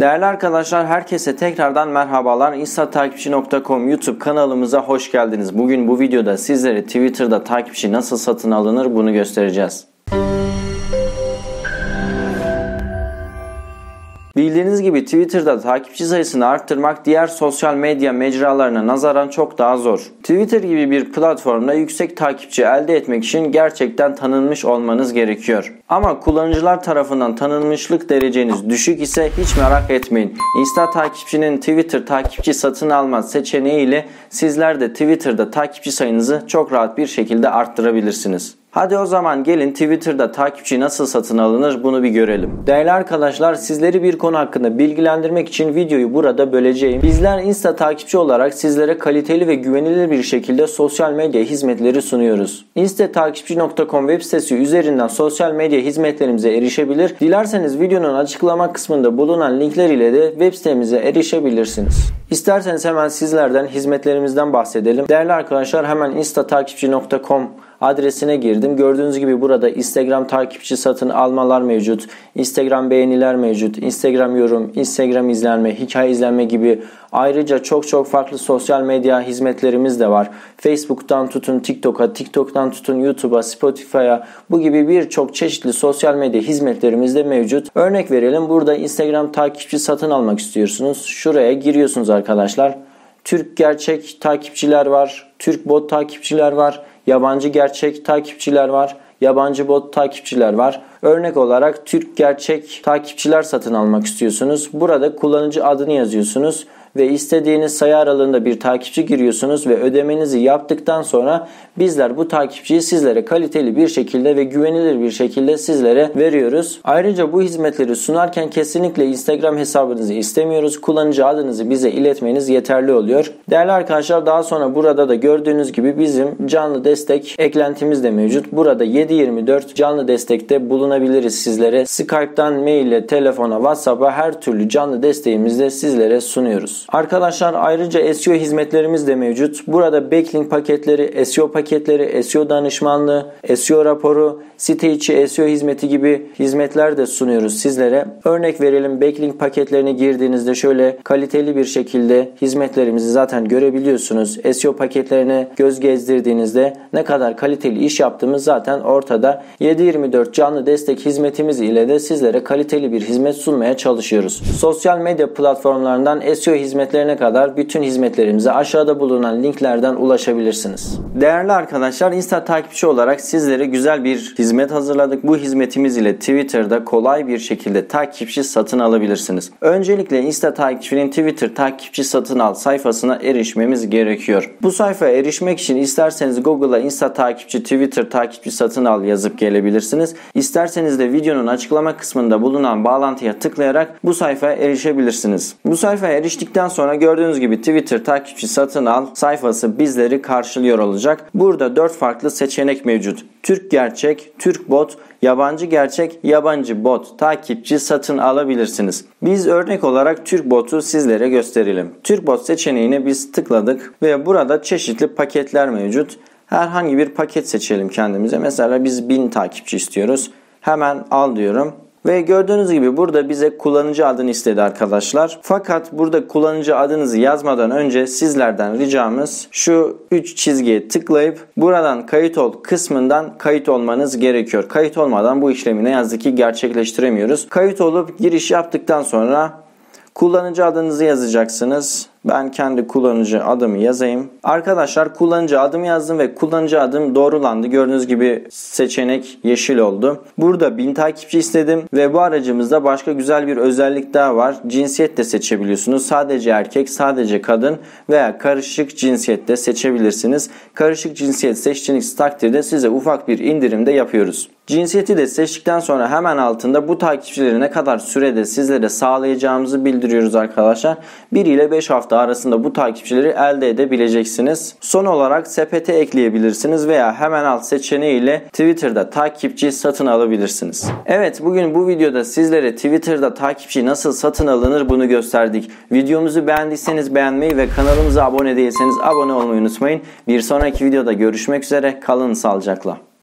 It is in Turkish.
Değerli arkadaşlar herkese tekrardan merhabalar. instatakipçi.com YouTube kanalımıza hoş geldiniz. Bugün bu videoda sizlere Twitter'da takipçi nasıl satın alınır bunu göstereceğiz. Bildiğiniz gibi Twitter'da takipçi sayısını arttırmak diğer sosyal medya mecralarına nazaran çok daha zor. Twitter gibi bir platformda yüksek takipçi elde etmek için gerçekten tanınmış olmanız gerekiyor. Ama kullanıcılar tarafından tanınmışlık dereceniz düşük ise hiç merak etmeyin. Insta takipçinin Twitter takipçi satın alma seçeneği ile sizler de Twitter'da takipçi sayınızı çok rahat bir şekilde arttırabilirsiniz. Hadi o zaman gelin Twitter'da takipçi nasıl satın alınır bunu bir görelim. Değerli arkadaşlar sizleri bir konu hakkında bilgilendirmek için videoyu burada böleceğim. Bizler Insta takipçi olarak sizlere kaliteli ve güvenilir bir şekilde sosyal medya hizmetleri sunuyoruz. instatakipçi.com web sitesi üzerinden sosyal medya hizmetlerimize erişebilir. Dilerseniz videonun açıklama kısmında bulunan linkler ile de web sitemize erişebilirsiniz. İsterseniz hemen sizlerden hizmetlerimizden bahsedelim. Değerli arkadaşlar hemen instatakipçi.com adresine girdim. Gördüğünüz gibi burada Instagram takipçi satın almalar mevcut. Instagram beğeniler mevcut. Instagram yorum, Instagram izlenme, hikaye izlenme gibi ayrıca çok çok farklı sosyal medya hizmetlerimiz de var. Facebook'tan tutun TikTok'a, TikTok'tan tutun YouTube'a, Spotify'a bu gibi birçok çeşitli sosyal medya hizmetlerimiz de mevcut. Örnek verelim. Burada Instagram takipçi satın almak istiyorsunuz. Şuraya giriyorsunuz arkadaşlar. Türk gerçek takipçiler var. Türk bot takipçiler var. Yabancı gerçek takipçiler var. Yabancı bot takipçiler var. Örnek olarak Türk gerçek takipçiler satın almak istiyorsunuz. Burada kullanıcı adını yazıyorsunuz ve istediğiniz sayı aralığında bir takipçi giriyorsunuz ve ödemenizi yaptıktan sonra bizler bu takipçiyi sizlere kaliteli bir şekilde ve güvenilir bir şekilde sizlere veriyoruz. Ayrıca bu hizmetleri sunarken kesinlikle Instagram hesabınızı istemiyoruz. Kullanıcı adınızı bize iletmeniz yeterli oluyor. Değerli arkadaşlar daha sonra burada da gördüğünüz gibi bizim canlı destek eklentimiz de mevcut. Burada 7-24 canlı destekte bulunabiliriz sizlere. Skype'dan maille, telefona, WhatsApp'a her türlü canlı desteğimizi de sizlere sunuyoruz. Arkadaşlar ayrıca SEO hizmetlerimiz de mevcut. Burada backlink paketleri, SEO paketleri, SEO danışmanlığı, SEO raporu, site içi SEO hizmeti gibi hizmetler de sunuyoruz sizlere. Örnek verelim backlink paketlerine girdiğinizde şöyle kaliteli bir şekilde hizmetlerimizi zaten görebiliyorsunuz. SEO paketlerine göz gezdirdiğinizde ne kadar kaliteli iş yaptığımız zaten ortada. 7/24 canlı destek hizmetimiz ile de sizlere kaliteli bir hizmet sunmaya çalışıyoruz. Sosyal medya platformlarından SEO hizmet hizmetlerine kadar bütün hizmetlerimize aşağıda bulunan linklerden ulaşabilirsiniz. Değerli arkadaşlar Insta takipçi olarak sizlere güzel bir hizmet hazırladık. Bu hizmetimiz ile Twitter'da kolay bir şekilde takipçi satın alabilirsiniz. Öncelikle Insta takipçinin Twitter takipçi satın al sayfasına erişmemiz gerekiyor. Bu sayfaya erişmek için isterseniz Google'a Insta takipçi Twitter takipçi satın al yazıp gelebilirsiniz. İsterseniz de videonun açıklama kısmında bulunan bağlantıya tıklayarak bu sayfaya erişebilirsiniz. Bu sayfaya eriştikten Bundan sonra gördüğünüz gibi Twitter takipçi satın al sayfası bizleri karşılıyor olacak. Burada 4 farklı seçenek mevcut. Türk gerçek, Türk bot, yabancı gerçek, yabancı bot takipçi satın alabilirsiniz. Biz örnek olarak Türk botu sizlere gösterelim. Türk bot seçeneğini biz tıkladık ve burada çeşitli paketler mevcut. Herhangi bir paket seçelim kendimize. Mesela biz 1000 takipçi istiyoruz. Hemen al diyorum. Ve gördüğünüz gibi burada bize kullanıcı adını istedi arkadaşlar. Fakat burada kullanıcı adınızı yazmadan önce sizlerden ricamız şu 3 çizgiye tıklayıp buradan kayıt ol kısmından kayıt olmanız gerekiyor. Kayıt olmadan bu işlemi ne yazık ki gerçekleştiremiyoruz. Kayıt olup giriş yaptıktan sonra kullanıcı adınızı yazacaksınız. Ben kendi kullanıcı adımı yazayım. Arkadaşlar kullanıcı adım yazdım ve kullanıcı adım doğrulandı. Gördüğünüz gibi seçenek yeşil oldu. Burada 1000 takipçi istedim ve bu aracımızda başka güzel bir özellik daha var. Cinsiyet de seçebiliyorsunuz. Sadece erkek, sadece kadın veya karışık cinsiyet de seçebilirsiniz. Karışık cinsiyet seçtiğiniz takdirde size ufak bir indirim de yapıyoruz. Cinsiyeti de seçtikten sonra hemen altında bu takipçileri ne kadar sürede sizlere sağlayacağımızı bildiriyoruz arkadaşlar. 1 ile 5 arasında bu takipçileri elde edebileceksiniz. Son olarak sepete ekleyebilirsiniz veya hemen alt seçeneği ile Twitter'da takipçi satın alabilirsiniz. Evet bugün bu videoda sizlere Twitter'da takipçi nasıl satın alınır bunu gösterdik. Videomuzu beğendiyseniz beğenmeyi ve kanalımıza abone değilseniz abone olmayı unutmayın. Bir sonraki videoda görüşmek üzere. Kalın sağlıcakla.